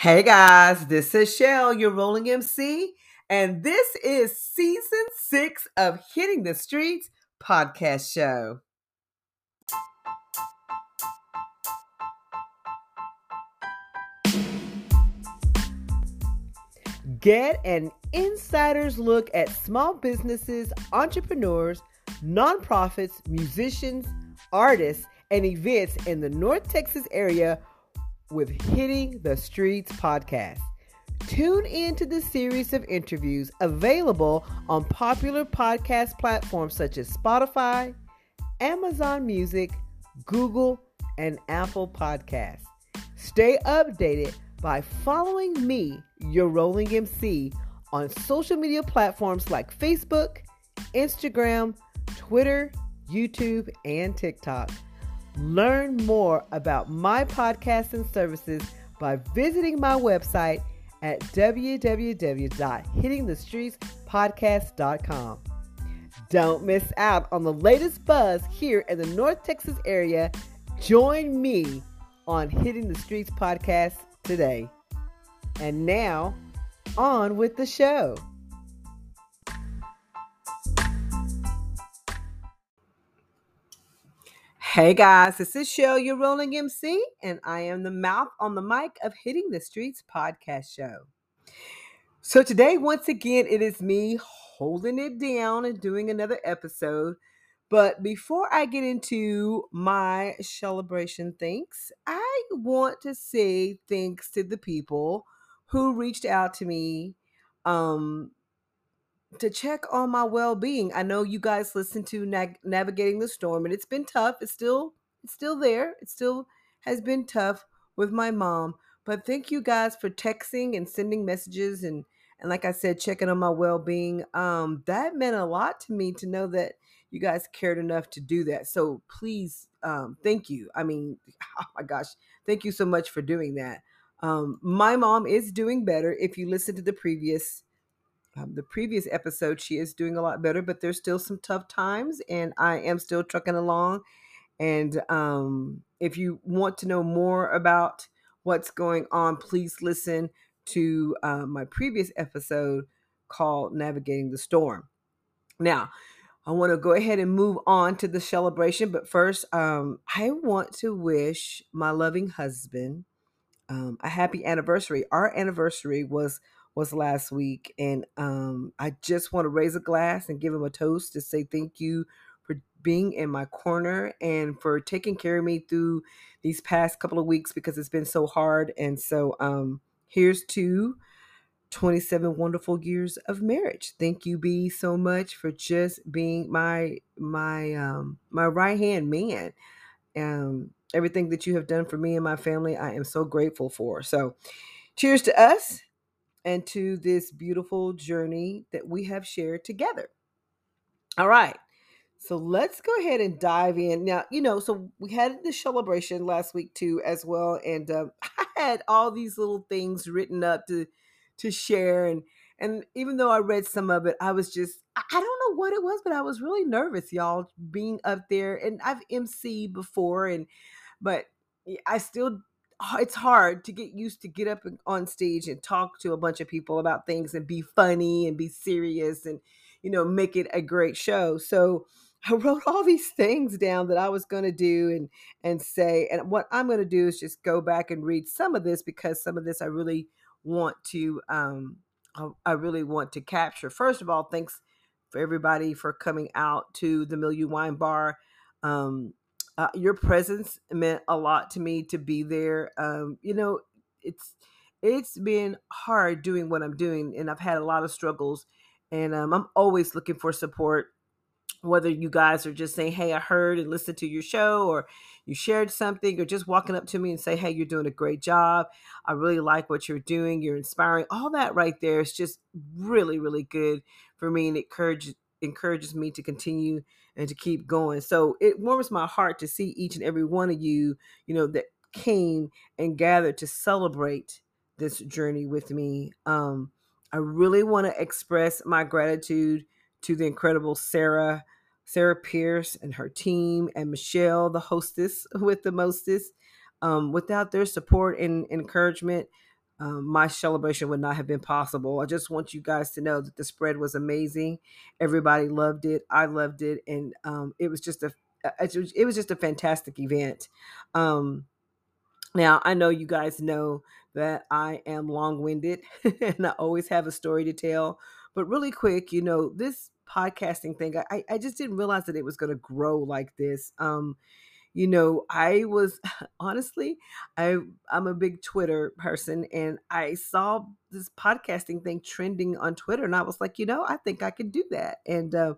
Hey guys, this is Shell, your rolling MC, and this is season six of Hitting the Streets podcast show. Get an insider's look at small businesses, entrepreneurs, nonprofits, musicians, artists, and events in the North Texas area with Hitting the Streets podcast. Tune in to the series of interviews available on popular podcast platforms such as Spotify, Amazon Music, Google, and Apple Podcasts. Stay updated by following me, your rolling MC, on social media platforms like Facebook, Instagram, Twitter, YouTube, and TikTok. Learn more about my podcasts and services by visiting my website at www.hittingthestreetspodcast.com. Don't miss out on the latest buzz here in the North Texas area. Join me on Hitting the Streets podcast today. And now, on with the show. Hey guys, this is Shell, your rolling MC, and I am the mouth on the mic of Hitting the Streets podcast show. So today, once again, it is me holding it down and doing another episode. But before I get into my celebration thanks, I want to say thanks to the people who reached out to me um, to check on my well-being. I know you guys listen to Na- Navigating the Storm and it's been tough. It's still it's still there. It still has been tough with my mom, but thank you guys for texting and sending messages and and like I said checking on my well-being. Um that meant a lot to me to know that you guys cared enough to do that. So please um thank you. I mean, oh my gosh, thank you so much for doing that. Um my mom is doing better if you listen to the previous um, the previous episode, she is doing a lot better, but there's still some tough times, and I am still trucking along. And um, if you want to know more about what's going on, please listen to uh, my previous episode called Navigating the Storm. Now, I want to go ahead and move on to the celebration, but first, um, I want to wish my loving husband um, a happy anniversary. Our anniversary was was last week. And um, I just want to raise a glass and give him a toast to say thank you for being in my corner and for taking care of me through these past couple of weeks because it's been so hard. And so um, here's to 27 wonderful years of marriage. Thank you, B, so much for just being my my um my right hand man. Um everything that you have done for me and my family, I am so grateful for. So cheers to us and to this beautiful journey that we have shared together. All right. So let's go ahead and dive in. Now, you know, so we had the celebration last week too, as well. And um, I had all these little things written up to to share. And and even though I read some of it, I was just I don't know what it was, but I was really nervous, y'all, being up there. And I've MC before, and but I still it's hard to get used to get up on stage and talk to a bunch of people about things and be funny and be serious and you know make it a great show. So i wrote all these things down that i was going to do and and say and what i'm going to do is just go back and read some of this because some of this i really want to um i really want to capture. First of all thanks for everybody for coming out to the milieu wine bar. Um uh, your presence meant a lot to me to be there. Um, you know, it's it's been hard doing what I'm doing, and I've had a lot of struggles, and um, I'm always looking for support. Whether you guys are just saying, "Hey, I heard and listened to your show," or you shared something, or just walking up to me and say, "Hey, you're doing a great job. I really like what you're doing. You're inspiring." All that right there is just really, really good for me, and it encourages encourages me to continue and to keep going. So it warms my heart to see each and every one of you, you know, that came and gathered to celebrate this journey with me. Um, I really want to express my gratitude to the incredible Sarah, Sarah Pierce and her team, and Michelle, the hostess with the mostest. Um, without their support and encouragement, um, my celebration would not have been possible. I just want you guys to know that the spread was amazing. Everybody loved it. I loved it, and um, it was just a it was just a fantastic event. Um, now I know you guys know that I am long winded and I always have a story to tell. But really quick, you know, this podcasting thing, I, I just didn't realize that it was going to grow like this. Um, you know, I was honestly, I I'm a big Twitter person and I saw this podcasting thing trending on Twitter and I was like, you know, I think I could do that. And uh,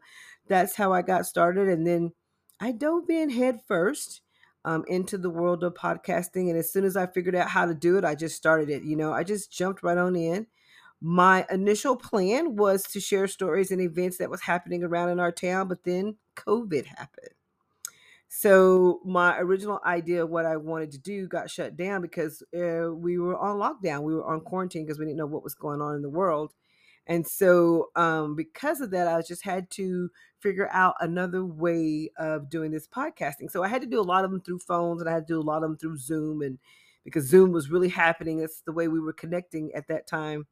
that's how I got started. And then I dove in head first um, into the world of podcasting. And as soon as I figured out how to do it, I just started it. You know, I just jumped right on in. My initial plan was to share stories and events that was happening around in our town, but then COVID happened. So my original idea of what I wanted to do got shut down because uh, we were on lockdown. We were on quarantine because we didn't know what was going on in the world. And so um, because of that, I just had to figure out another way of doing this podcasting. So I had to do a lot of them through phones and I had to do a lot of them through Zoom and because Zoom was really happening. That's the way we were connecting at that time.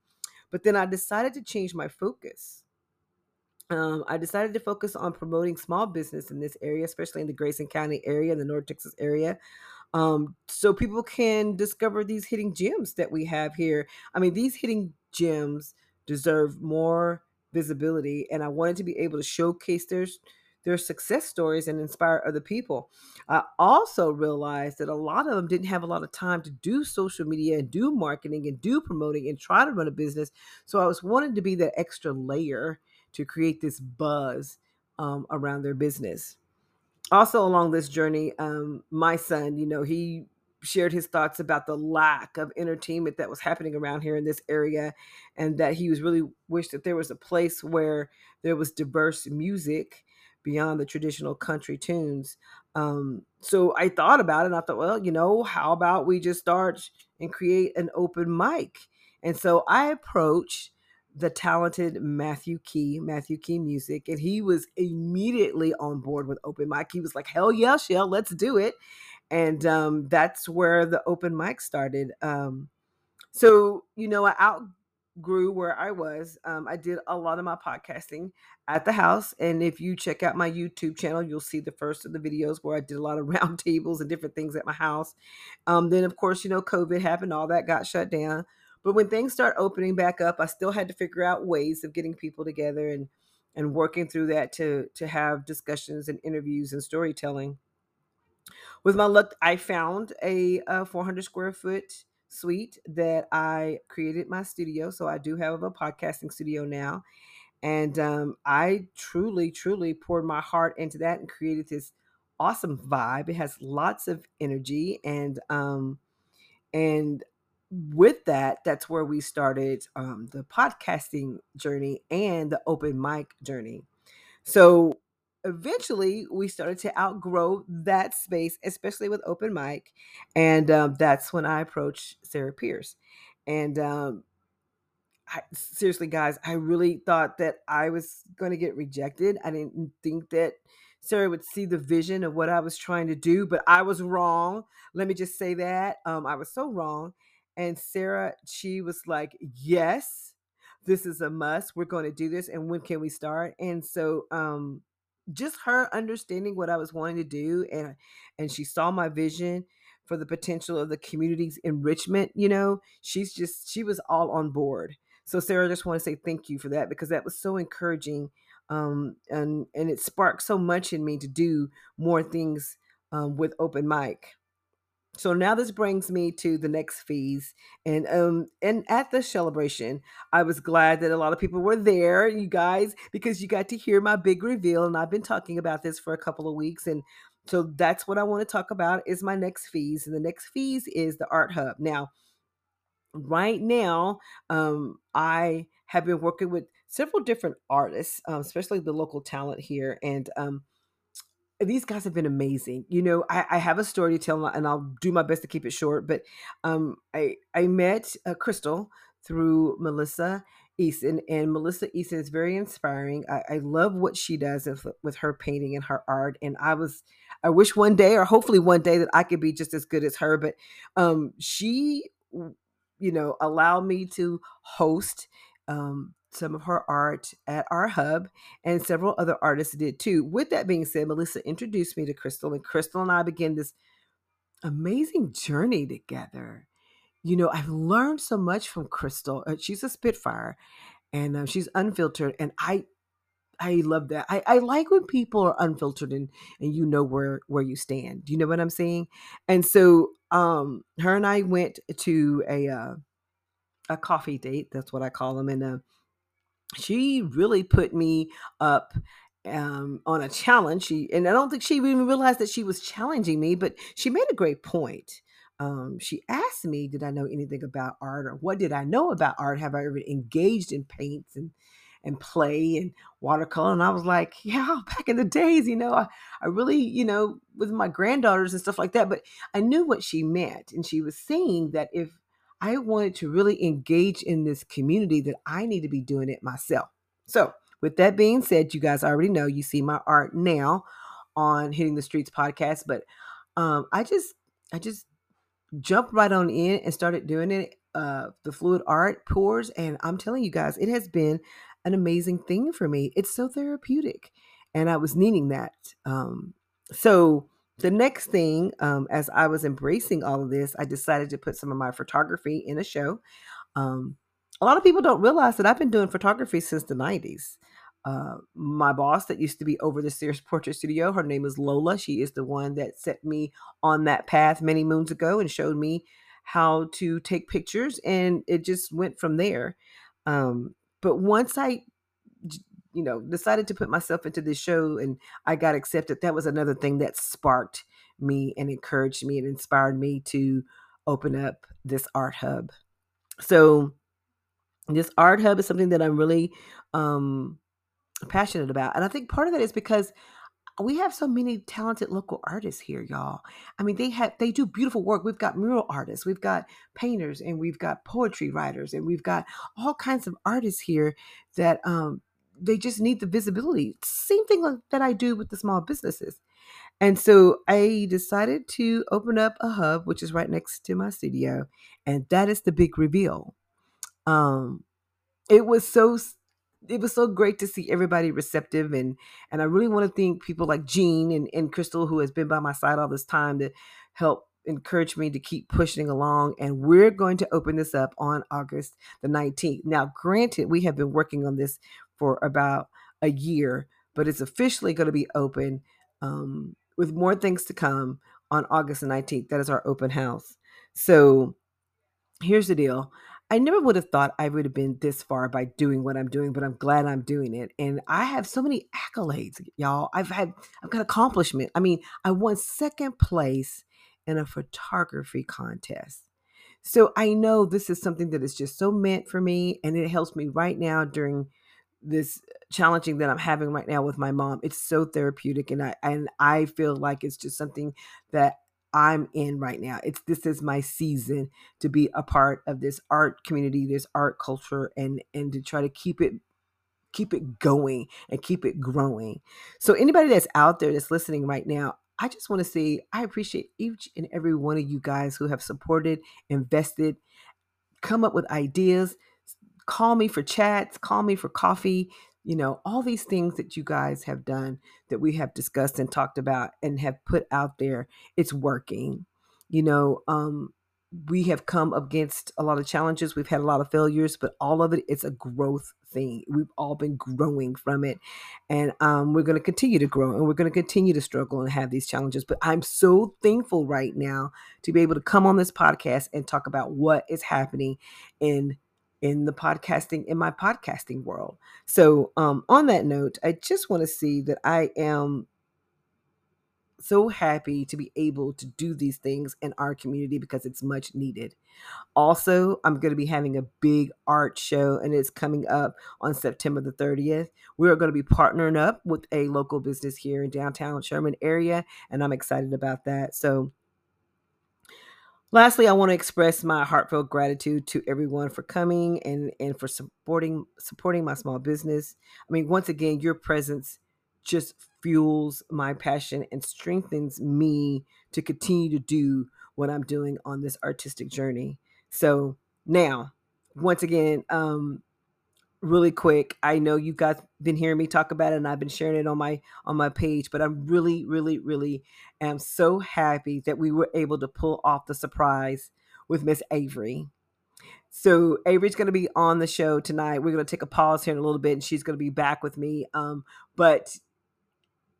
But then I decided to change my focus um, I decided to focus on promoting small business in this area, especially in the Grayson County area, in the North Texas area, um, so people can discover these hidden gems that we have here. I mean, these hidden gems deserve more visibility, and I wanted to be able to showcase their their success stories and inspire other people. I also realized that a lot of them didn't have a lot of time to do social media and do marketing and do promoting and try to run a business. So I was wanting to be that extra layer to create this buzz um, around their business. Also, along this journey, um, my son, you know, he shared his thoughts about the lack of entertainment that was happening around here in this area and that he was really wished that there was a place where there was diverse music beyond the traditional country tunes um, so i thought about it and i thought well you know how about we just start and create an open mic and so i approached the talented Matthew Key, Matthew Key Music, and he was immediately on board with open mic. He was like, "Hell yeah, Shell, let's do it!" And um, that's where the open mic started. Um, so you know, I outgrew where I was. Um, I did a lot of my podcasting at the house, and if you check out my YouTube channel, you'll see the first of the videos where I did a lot of roundtables and different things at my house. Um, then, of course, you know, COVID happened, all that got shut down. But when things start opening back up, I still had to figure out ways of getting people together and and working through that to to have discussions and interviews and storytelling. With my luck, I found a, a 400 square foot suite that I created my studio. So I do have a podcasting studio now. And um, I truly, truly poured my heart into that and created this awesome vibe. It has lots of energy and um, and with that, that's where we started um, the podcasting journey and the open mic journey. So eventually, we started to outgrow that space, especially with open mic. And um, that's when I approached Sarah Pierce. And um, I, seriously, guys, I really thought that I was going to get rejected. I didn't think that Sarah would see the vision of what I was trying to do, but I was wrong. Let me just say that. Um, I was so wrong. And Sarah, she was like, Yes, this is a must. We're going to do this. And when can we start? And so, um, just her understanding what I was wanting to do, and and she saw my vision for the potential of the community's enrichment. You know, she's just she was all on board. So Sarah, just want to say thank you for that because that was so encouraging, um, and and it sparked so much in me to do more things um, with open mic. So now this brings me to the next fees. And um and at the celebration, I was glad that a lot of people were there, you guys, because you got to hear my big reveal. And I've been talking about this for a couple of weeks. And so that's what I want to talk about is my next fees. And the next fees is the art hub. Now, right now, um, I have been working with several different artists, um, especially the local talent here. And um these guys have been amazing. You know, I, I, have a story to tell, and I'll do my best to keep it short. But um, I I met uh, Crystal through Melissa Easton, and Melissa Easton is very inspiring. I, I love what she does with, her painting and her art, and I was I wish one day, or hopefully one day, that I could be just as good as her. But um, she you know, allowed me to host um, some of her art at our hub, and several other artists did too. With that being said, Melissa introduced me to Crystal, and Crystal and I began this amazing journey together. You know, I've learned so much from Crystal. Uh, she's a Spitfire, and uh, she's unfiltered, and I I love that. I, I like when people are unfiltered and and you know where where you stand. Do you know what I'm saying? And so um her and I went to a uh, a coffee date. That's what I call them. And uh, she really put me up um, on a challenge. She and I don't think she even realized that she was challenging me, but she made a great point. Um, she asked me, "Did I know anything about art, or what did I know about art? Have I ever engaged in paints and and play and watercolor?" And I was like, "Yeah, back in the days, you know, I, I really, you know, with my granddaughters and stuff like that." But I knew what she meant, and she was saying that if I wanted to really engage in this community, that I need to be doing it myself. So with that being said, you guys already know you see my art now on Hitting the Streets podcast, but um, I just I just jumped right on in and started doing it. Uh, the fluid art pours, and I'm telling you guys, it has been an amazing thing for me. It's so therapeutic, and I was needing that. Um, so the next thing, um, as I was embracing all of this, I decided to put some of my photography in a show. Um, a lot of people don't realize that I've been doing photography since the 90s. Uh, my boss that used to be over the Sears Portrait Studio, her name is Lola. She is the one that set me on that path many moons ago and showed me how to take pictures, and it just went from there. Um, but once I, you know, decided to put myself into this show and I got accepted, that was another thing that sparked me and encouraged me and inspired me to open up this art hub. So, this art hub is something that I'm really um, passionate about. And I think part of that is because we have so many talented local artists here, y'all. I mean, they have they do beautiful work. We've got mural artists, we've got painters, and we've got poetry writers, and we've got all kinds of artists here that um they just need the visibility. Same thing that I do with the small businesses. And so I decided to open up a hub, which is right next to my studio, and that is the big reveal. Um, it was so it was so great to see everybody receptive and and I really want to thank people like Jean and, and Crystal who has been by my side all this time to help encourage me to keep pushing along and we're going to open this up on August the 19th. Now granted we have been working on this for about a year but it's officially going to be open um, with more things to come on August 19th. That is our open house. So here's the deal. I never would have thought I would have been this far by doing what I'm doing, but I'm glad I'm doing it. And I have so many accolades, y'all. I've had I've got accomplishment. I mean, I won second place in a photography contest. So I know this is something that is just so meant for me and it helps me right now during this challenging that I'm having right now with my mom. It's so therapeutic and I and I feel like it's just something that I'm in right now. It's this is my season to be a part of this art community, this art culture, and and to try to keep it keep it going and keep it growing. So anybody that's out there that's listening right now, I just want to say I appreciate each and every one of you guys who have supported, invested, come up with ideas, call me for chats, call me for coffee, you know, all these things that you guys have done that we have discussed and talked about and have put out there, it's working. You know, um, we have come against a lot of challenges. We've had a lot of failures, but all of it, it is a growth thing. We've all been growing from it. And um, we're going to continue to grow and we're going to continue to struggle and have these challenges. But I'm so thankful right now to be able to come on this podcast and talk about what is happening in in the podcasting in my podcasting world. So, um, on that note, I just want to see that I am so happy to be able to do these things in our community because it's much needed. Also, I'm going to be having a big art show and it's coming up on September the 30th. We are going to be partnering up with a local business here in downtown Sherman area and I'm excited about that. So, Lastly, I want to express my heartfelt gratitude to everyone for coming and and for supporting supporting my small business. I mean, once again, your presence just fuels my passion and strengthens me to continue to do what I'm doing on this artistic journey. So, Now, once again, um, really quick, I know you guys been hearing me talk about it, and I've been sharing it on my on my page. But I'm really, really, really am so happy that we were able to pull off the surprise with Miss Avery. So Avery's going to be on the show tonight. We're going to take a pause here in a little bit, and she's going to be back with me. Um, but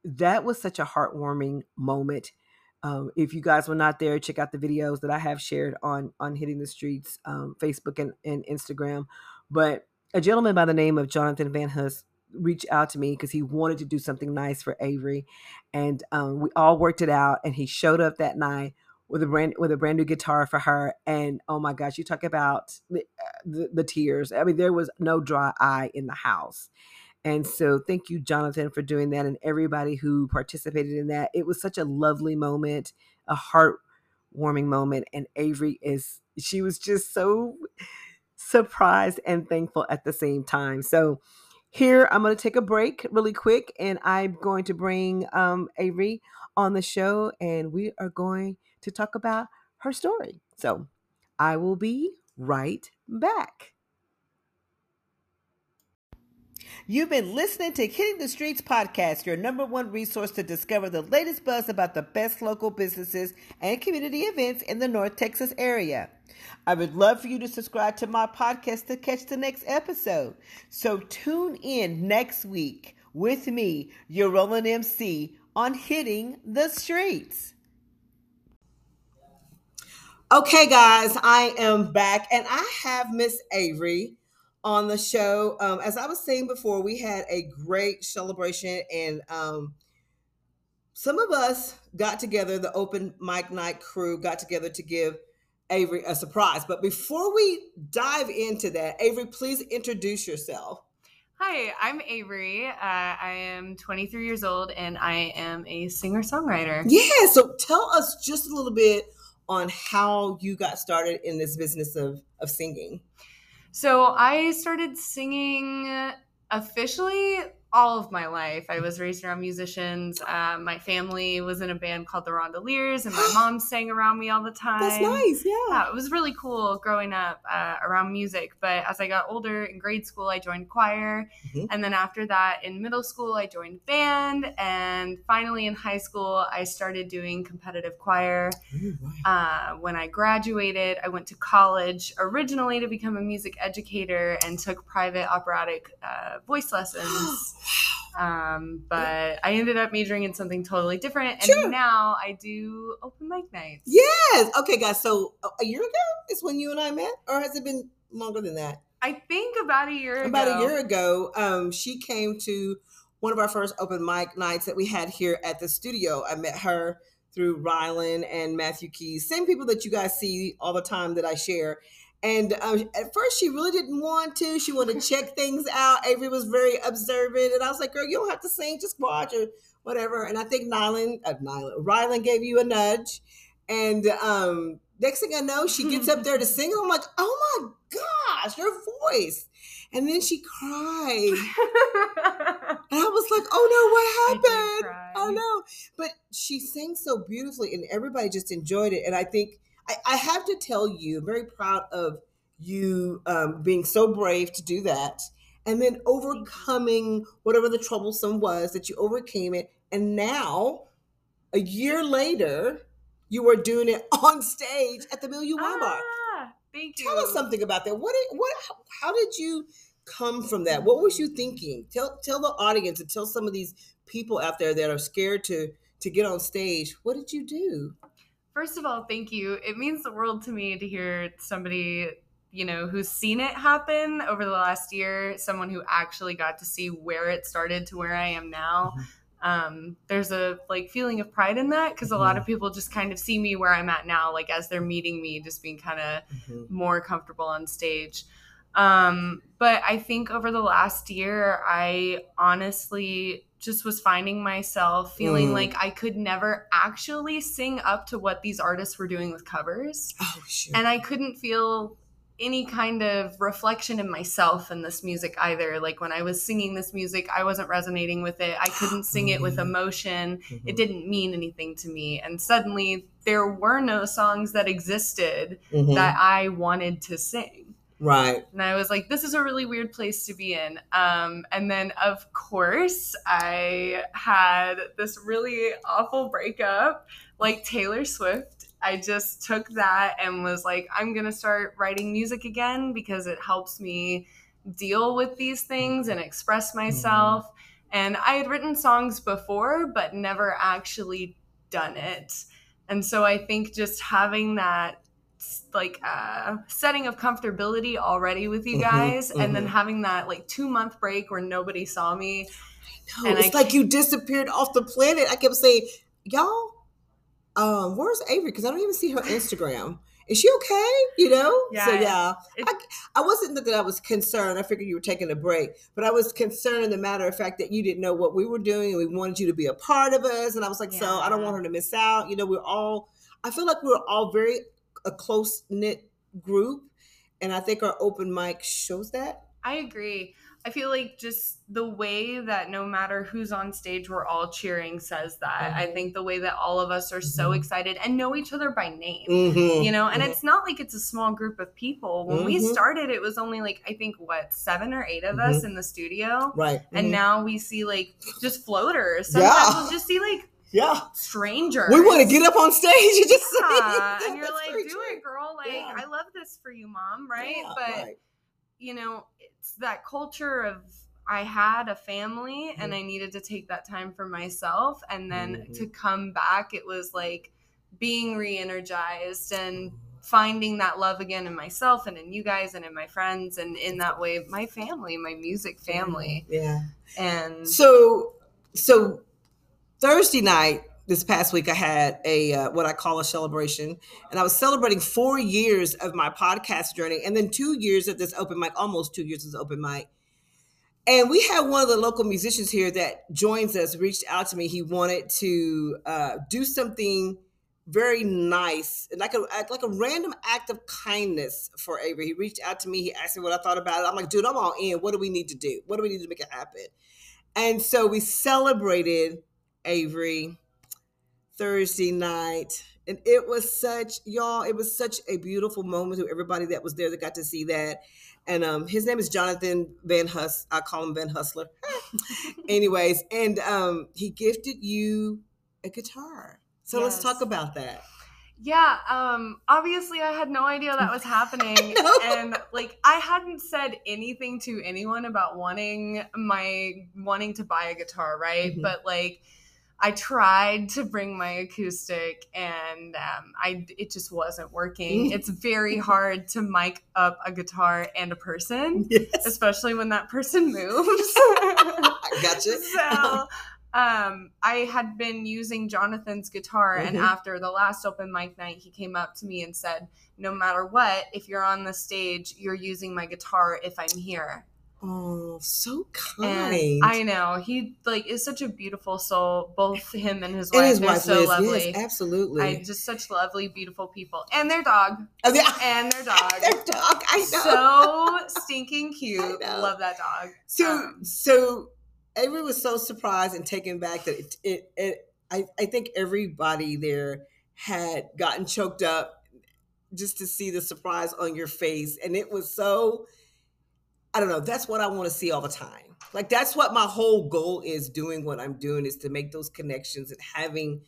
that was such a heartwarming moment. Um, if you guys were not there, check out the videos that I have shared on on Hitting the Streets, um, Facebook and, and Instagram. But a gentleman by the name of Jonathan Van Hus reached out to me because he wanted to do something nice for Avery, and um, we all worked it out. And he showed up that night with a brand with a brand new guitar for her. And oh my gosh, you talk about the, uh, the, the tears. I mean, there was no dry eye in the house. And so, thank you, Jonathan, for doing that, and everybody who participated in that. It was such a lovely moment, a heartwarming moment. And Avery is, she was just so surprised and thankful at the same time. So, here I'm going to take a break really quick, and I'm going to bring um, Avery on the show, and we are going to talk about her story. So, I will be right back. You've been listening to Hitting the Streets podcast, your number one resource to discover the latest buzz about the best local businesses and community events in the North Texas area. I would love for you to subscribe to my podcast to catch the next episode. So tune in next week with me, your rolling MC, on Hitting the Streets. Okay, guys, I am back and I have Miss Avery on the show. Um, as I was saying before, we had a great celebration, and um, some of us got together, the open mic night crew got together to give Avery a surprise. But before we dive into that, Avery, please introduce yourself. Hi, I'm Avery. Uh, I am 23 years old and I am a singer songwriter. Yeah, so tell us just a little bit on how you got started in this business of, of singing. So I started singing officially all of my life. I was raised around musicians. Uh, my family was in a band called the Rondeliers, and my mom sang around me all the time. That's nice, yeah. yeah it was really cool growing up uh, around music. But as I got older in grade school, I joined choir. Mm-hmm. And then after that, in middle school, I joined band. And finally, in high school, I started doing competitive choir. Ooh, uh, when I graduated, I went to college originally to become a music educator and took private operatic uh, voice lessons. Um, but I ended up majoring in something totally different, and sure. now I do open mic nights. Yes. Okay, guys. So a year ago is when you and I met, or has it been longer than that? I think about a year about ago. About a year ago, um, she came to one of our first open mic nights that we had here at the studio. I met her through Rylan and Matthew Keys, same people that you guys see all the time that I share. And um, at first, she really didn't want to. She wanted to check things out. Avery was very observant, and I was like, "Girl, you don't have to sing, just watch or whatever." And I think Nylan, uh, Nylan, Rylan gave you a nudge, and um, next thing I know, she gets up there to sing, and I'm like, "Oh my gosh, your voice!" And then she cried, and I was like, "Oh no, what happened?" Oh no!" but she sang so beautifully, and everybody just enjoyed it. And I think I, I have to tell you, I'm very proud of you um, being so brave to do that and then overcoming whatever the troublesome was that you overcame it and now a year later you are doing it on stage at the Milieu Wine Bar. Ah, thank you. Tell us something about that. What did, what how did you come from that? What was you thinking? Tell tell the audience and tell some of these people out there that are scared to to get on stage. What did you do? First of all, thank you. It means the world to me to hear somebody, you know, who's seen it happen over the last year, someone who actually got to see where it started to where I am now. Mm-hmm. Um, there's a like feeling of pride in that because a lot of mm-hmm. people just kind of see me where I'm at now, like as they're meeting me, just being kind of mm-hmm. more comfortable on stage. Um, but I think over the last year, I honestly just was finding myself feeling mm. like I could never actually sing up to what these artists were doing with covers. Oh, shoot. And I couldn't feel any kind of reflection in myself in this music either. Like when I was singing this music, I wasn't resonating with it. I couldn't sing it with mm-hmm. emotion. Mm-hmm. It didn't mean anything to me. And suddenly there were no songs that existed Mhm. that I wanted to sing. Right. And I was like, this is a really weird place to be in. Um, and then, of course, I had this really awful breakup, like Taylor Swift. I just took that and was like, I'm going to start writing music again because it helps me deal with these things and express myself. And I had written songs before, but never actually done it. And so I think just having that like uh setting of comfortability already with you Mhm, guys and then mhm. having that like two month break where nobody saw me No, And it's I like you disappeared off the planet. I kept saying, y'all, um, where's Avery? Because I don't even see her Instagram. Is she okay? You know? Yeah, so Yeah, yeah. I, I wasn't that I was concerned. I figured you were taking a break, but I was concerned in the matter of fact that you didn't know what we were doing and we wanted you to be a part of us. And I was like, so I don't want her to miss out. You know, we're all I feel like we're all very a close knit group. And I think our open mic shows that. i agree i feel like just the way that no matter who's on stage we're all cheering says that i Mhm. think the way that all of us are so Mhm. excited and know each other by name Mm-hmm. you know and Mhm. it's not like it's a small group of people when we Mhm. started it was only like i think what seven or eight of us in the studio right. and now we see like just floaters Yeah. sometimes we'll just see like yeah. strangers We want to get up on stage and just yeah, and you're That's like, do true. it, girl. Like, Yeah. I love this for you, mom. Right? Yeah, but right. you know, it's that culture of I had a family and Mm-hmm. I needed to take that time for myself, and then Mhm. to come back, it was like being re-energized and finding that love again in myself and in you guys and in my friends and in that way my family my music family Yeah. and So, so Thursday night this past week, I had a uh, what I call a celebration, and I was celebrating four years of my podcast journey, and then two years of this open mic, almost two years of this open mic. And we had one of the local musicians here that joins us reached out to me. He wanted to uh, do something very nice, like a like a random act of kindness for Avery. He reached out to me. He asked me what I thought about it. I'm like, dude, I'm all in. What do we need to do? What do we need to make it happen? And so we celebrated Avery Thursday night. And it was such, y'all, it was such a beautiful moment to everybody that was there that got to see that. And um, his name is Jonathan Van Hus. I call him Van Hustler. Anyways, and um, he gifted you a guitar. So let's talk about that. Yeah, um obviously I had no idea that was happening and like I hadn't said anything to anyone about wanting my wanting to buy a guitar, right? Mhm. But like I tried to bring my acoustic and um, I it just wasn't working. Mm. It's very hard to mic up a guitar and a person, Yes. especially when that person moves. Gotcha. so um i had been using jonathan's guitar and Mhm. after the last open mic night he came up to me and said no matter what if you're on the stage you're using my guitar if i'm here Oh, so and kind. i know he like is such a beautiful soul both him and his and wife his they're wife so Liz. lovely Yes, absolutely. i just such lovely beautiful people and their dog Oh, yeah. and their dog Their dog. I know. so stinking cute love that dog So Um, so Avery was so surprised and taken back that it, it, it I, I think everybody there had gotten choked up just to see the surprise on your face. And it was so I don't know, that's what I want to see all the time. Like that's what my whole goal is doing what I'm doing is to make those connections and having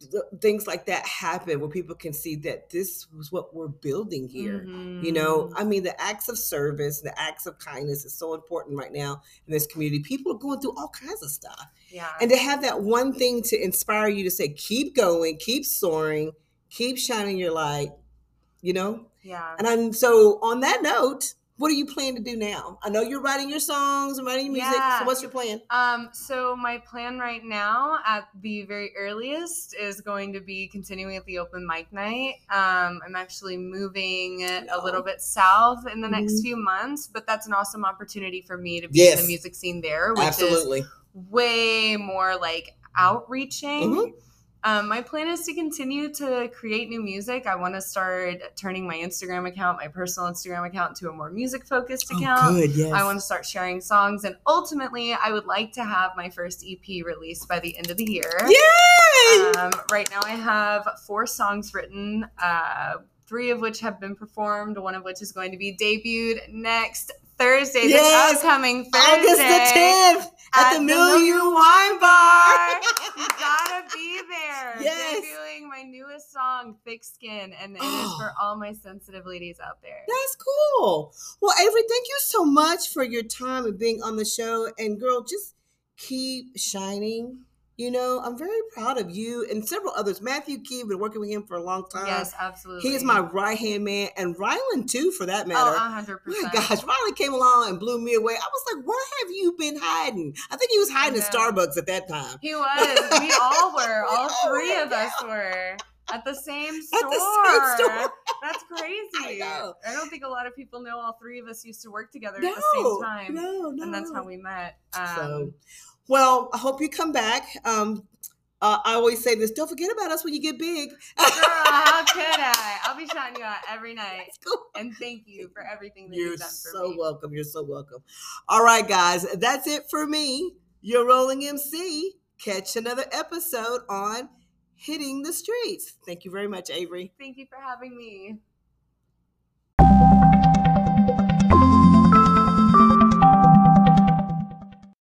th- things like that happen where people can see that this was what we're building here. You know, mhm. I mean, the acts of service, the acts of kindness is so important right now in this community. People are going through all kinds of stuff. yeah And to have that one thing to inspire you to say, keep going, keep soaring, keep shining your light, you know? yeah And I'm so on that note, what are you planning to do now? I know you're writing your songs and writing your music. Yeah. So what's your plan? Um, so my plan right now, at the very earliest, is going to be continuing at the open mic night. Um, I'm actually moving a little bit south in the next Mhm. few months, but that's an awesome opportunity for me to be in the music scene there, which Absolutely. is way more like outreaching. Mhm. Um, my plan is to continue to create new music. I want to start turning my Instagram account, my personal Instagram account, to a more music focused account. Oh, good. Yes. I want to start sharing songs, and ultimately, I would like to have my first EP released by the end of the year. Yay! Um, right now, I have four songs written, uh, three of which have been performed, one of which is going to be debuted next Thursday, Yes! this upcoming Thursday. August the 10th at, the Milieu Wine Bar. you gotta be there. Yes. Debuting my newest song, Thick Skin, and it is for all my sensitive ladies out there. That's cool. Well, Avery, thank you so much for your time and being on the show. And girl, just keep shining. You know, I'm very proud of you and several others. Matthew Key, been working with him for a long time. yes, absolutely. He is my right hand man, and Rylan too, for that matter. Oh, hundred My percent. gosh, Riley came along and blew me away. I was like, where have you been hiding? I think he was hiding in know. Starbucks at that time. He was. We all were. All all three of us were at the same store. At the same store. That's crazy. I. I don't think a lot of people know all three of us used to work together No, at the same time. no, no. And that's how we met. Um, So, well, I hope you come back. Um, uh, I always say this: don't forget about us when you get big. girl, how could I? I'll be shouting you out every night. And thank you for everything that You're you've done for me. You're so me. welcome. You're so welcome. All right, guys, that's it for me. Your rolling MC. Catch another episode on Hitting the Streets. Thank you very much, Avery. Thank you for having me.